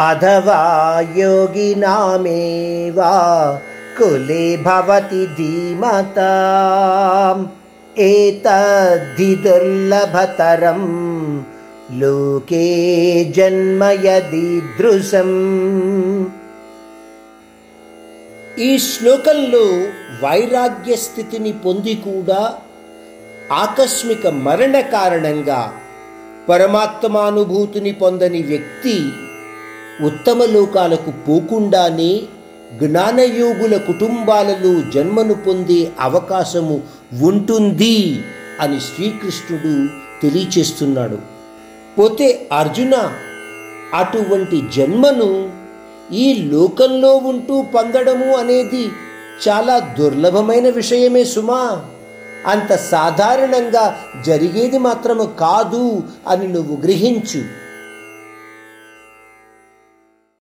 अथवा योगिनामेव कुले भवति धीमताम् एतद्धि दुर्लभतरं लोके जन्म यदीदृशम् ఈ శ్లోకంలో వైరాగ్య స్థితిని పొంది కూడా ఆకస్మిక మరణ కారణంగా పరమాత్మానుభూతిని పొందని వ్యక్తి ఉత్తమ లోకాలకు పోకుండానే జ్ఞానయోగుల కుటుంబాలలో జన్మను పొందే అవకాశము ఉంటుంది అని శ్రీకృష్ణుడు తెలియచేస్తున్నాడు. పోతే అర్జున అటువంటి జన్మను ఈ లోకంలో ఉంటూ పొందడము అనేది చాలా దుర్లభమైన విషయమే సుమా. అంత సాధారణంగా జరిగేది మాత్రము కాదు అని నువ్వు గ్రహించు.